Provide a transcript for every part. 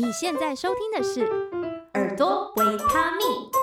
你现在收听的是耳朵维他命。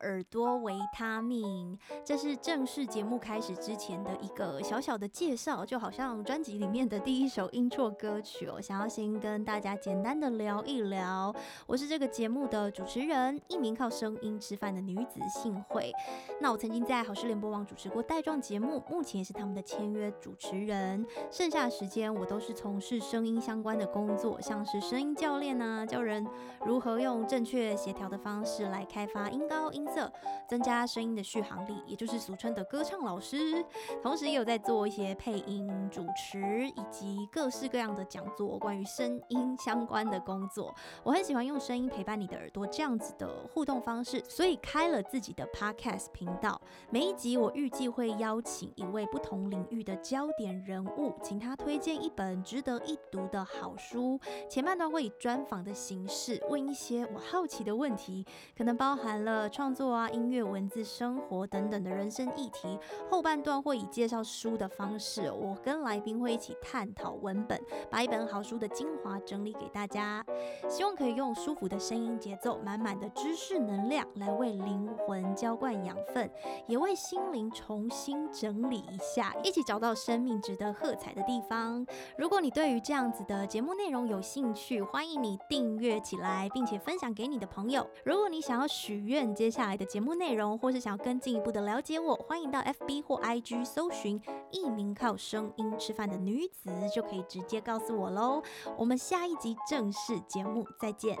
耳朵维他命，这是正式节目开始之前的一个小小的介绍，就好像专辑里面的第一首 intro 歌曲哦。想要先跟大家简单的聊一聊，我是这个节目的主持人，一名靠声音吃饭的女子幸会。那我曾经在好事联播网主持过带状节目，目前也是他们的签约主持人。剩下的时间我都是从事声音相关的工作，像是声音教练啊，教人如何用正确协调的方式来开发音。高音色，增加声音的续航力，也就是俗称的歌唱老师。同时也有在做一些配音、主持以及各式各样的讲座，关于声音相关的工作。我很喜欢用声音陪伴你的耳朵这样子的互动方式，所以开了自己的 podcast 频道。每一集我预计会邀请一位不同领域的焦点人物，请他推荐一本值得一读的好书。前半段会以专访的形式问一些我好奇的问题，可能包含了。创创作啊，音乐、文字、生活等等的人生议题，后半段会以介绍书的方式，我跟来宾会一起探讨文本，把一本好书的精华整理给大家，希望可以用舒服的声音节奏，满满的知识能量来为灵魂浇灌养分，也为心灵重新整理一下，一起找到生命值得喝彩的地方。如果你对于这样子的节目内容有兴趣，欢迎你订阅起来，并且分享给你的朋友。如果你想要许愿，接下来的节目内容，或是想要更进一步的了解我，欢迎到 FB 或 IG 搜寻一名靠声音吃饭的女子，就可以直接告诉我喽。我们下一集正式节目再见。